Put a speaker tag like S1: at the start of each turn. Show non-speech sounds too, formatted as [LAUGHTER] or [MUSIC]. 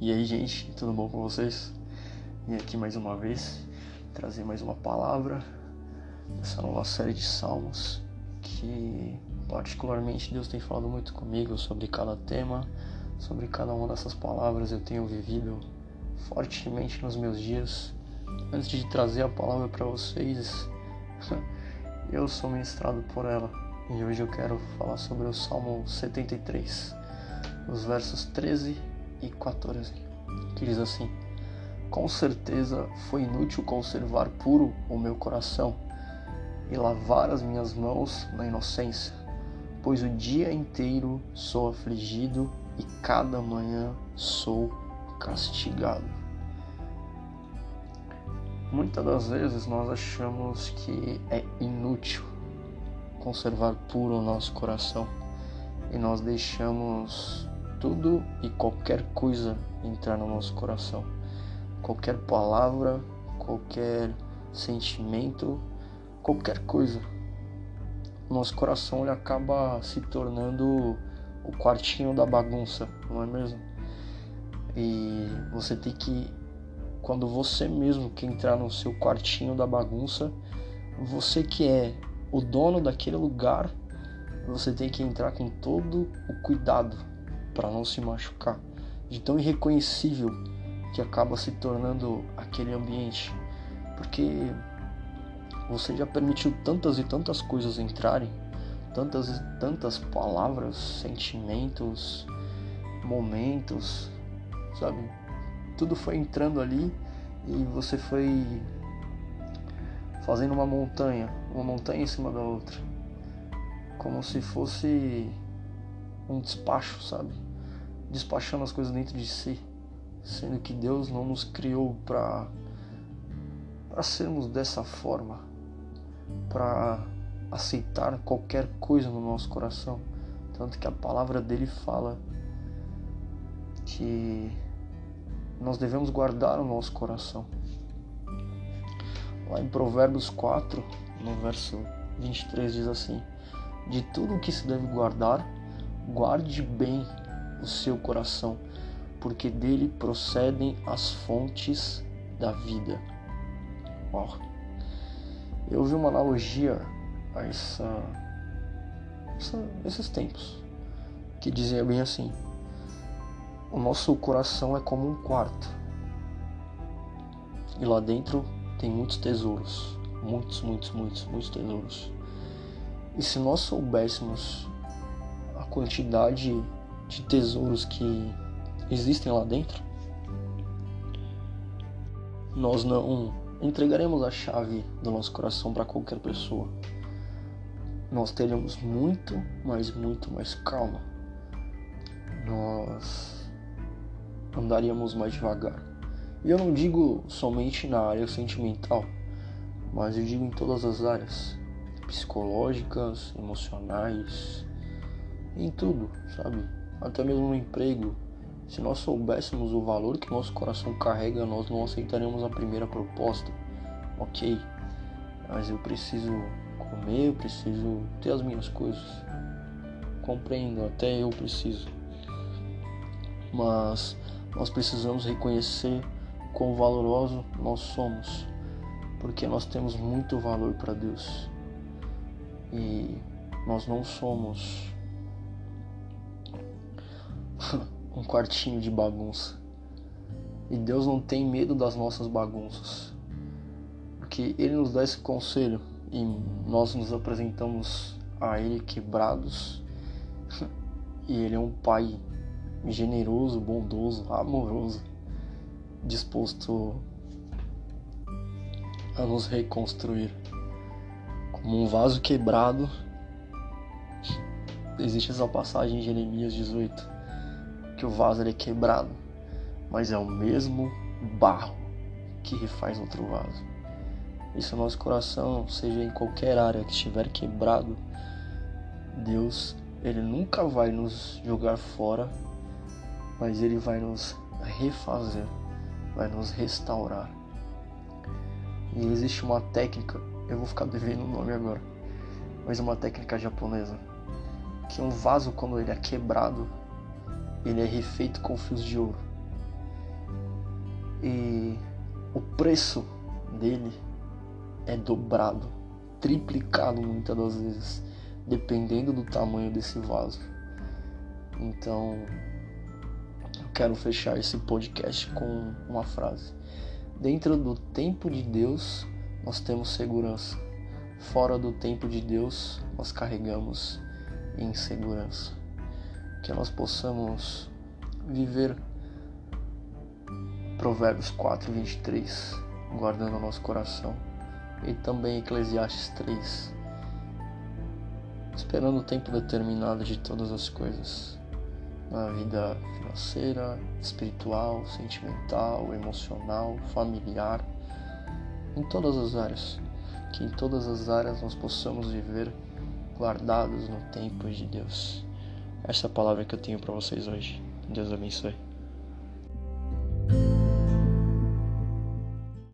S1: E aí, gente, tudo bom com vocês? Vim aqui mais uma vez trazer mais uma palavra dessa nova série de salmos que, particularmente, Deus tem falado muito comigo sobre cada tema, sobre cada uma dessas palavras eu tenho vivido fortemente nos meus dias. Antes de trazer a palavra para vocês, [LAUGHS] eu sou ministrado por ela e hoje eu quero falar sobre o Salmo 73, os versos 13 e 14, que diz assim: Com certeza foi inútil conservar puro o meu coração e lavar as minhas mãos na inocência, pois o dia inteiro sou afligido e cada manhã sou castigado. Muitas das vezes nós achamos que é inútil conservar puro o nosso coração e nós deixamos tudo e qualquer coisa entrar no nosso coração. Qualquer palavra, qualquer sentimento, qualquer coisa. Nosso coração ele acaba se tornando o quartinho da bagunça, não é mesmo? E você tem que, quando você mesmo quer entrar no seu quartinho da bagunça, você que é o dono daquele lugar, você tem que entrar com todo o cuidado para não se machucar, de tão irreconhecível que acaba se tornando aquele ambiente, porque você já permitiu tantas e tantas coisas entrarem, tantas e tantas palavras, sentimentos, momentos, sabe? Tudo foi entrando ali e você foi fazendo uma montanha, uma montanha em cima da outra, como se fosse um despacho, sabe? despachando as coisas dentro de si, sendo que Deus não nos criou para para sermos dessa forma, para aceitar qualquer coisa no nosso coração, tanto que a palavra dele fala que nós devemos guardar o nosso coração. Lá em Provérbios 4, no verso 23 diz assim: De tudo o que se deve guardar, guarde bem o seu coração, porque dele procedem as fontes da vida. Uau. Eu vi uma analogia a essa, essa, esses tempos que dizia bem assim: o nosso coração é como um quarto e lá dentro tem muitos tesouros, muitos, muitos, muitos, muitos tesouros. E se nós soubéssemos a quantidade de tesouros que existem lá dentro, nós não entregaremos a chave do nosso coração para qualquer pessoa. Nós teremos muito, mas muito mais calma. Nós andaríamos mais devagar. E eu não digo somente na área sentimental, mas eu digo em todas as áreas psicológicas, emocionais, em tudo, sabe? até mesmo no emprego. Se nós soubéssemos o valor que nosso coração carrega, nós não aceitaríamos a primeira proposta. Ok, mas eu preciso comer, eu preciso ter as minhas coisas. Compreendo, até eu preciso. Mas nós precisamos reconhecer quão valoroso nós somos, porque nós temos muito valor para Deus. E nós não somos [LAUGHS] um quartinho de bagunça. E Deus não tem medo das nossas bagunças. Porque Ele nos dá esse conselho e nós nos apresentamos a Ele quebrados. [LAUGHS] E Ele é um Pai generoso, bondoso, amoroso, disposto a nos reconstruir. Como um vaso quebrado, existe essa passagem em Jeremias 18 que o vaso é quebrado, mas é o mesmo barro que refaz outro vaso. E se o nosso coração, seja em qualquer área que estiver quebrado, Deus, Ele nunca vai nos jogar fora, mas Ele vai nos refazer, vai nos restaurar. E existe uma técnica, eu vou ficar devendo o nome agora, mas é uma técnica japonesa, que um vaso, quando ele é quebrado, ele é refeito com fios de ouro. E o preço dele é dobrado, triplicado muitas das vezes, dependendo do tamanho desse vaso. Então, quero fechar esse podcast com uma frase. Dentro do tempo de Deus, nós temos segurança. Fora do tempo de Deus, nós carregamos insegurança. Que nós possamos viver Provérbios 4, 23, guardando o nosso coração. E também Eclesiastes 3, esperando o tempo determinado de todas as coisas na vida financeira, espiritual, sentimental, emocional, familiar, em todas as áreas. Que em todas as áreas nós possamos viver guardados no tempo de Deus. Essa é a palavra que eu tenho para vocês hoje. Deus abençoe.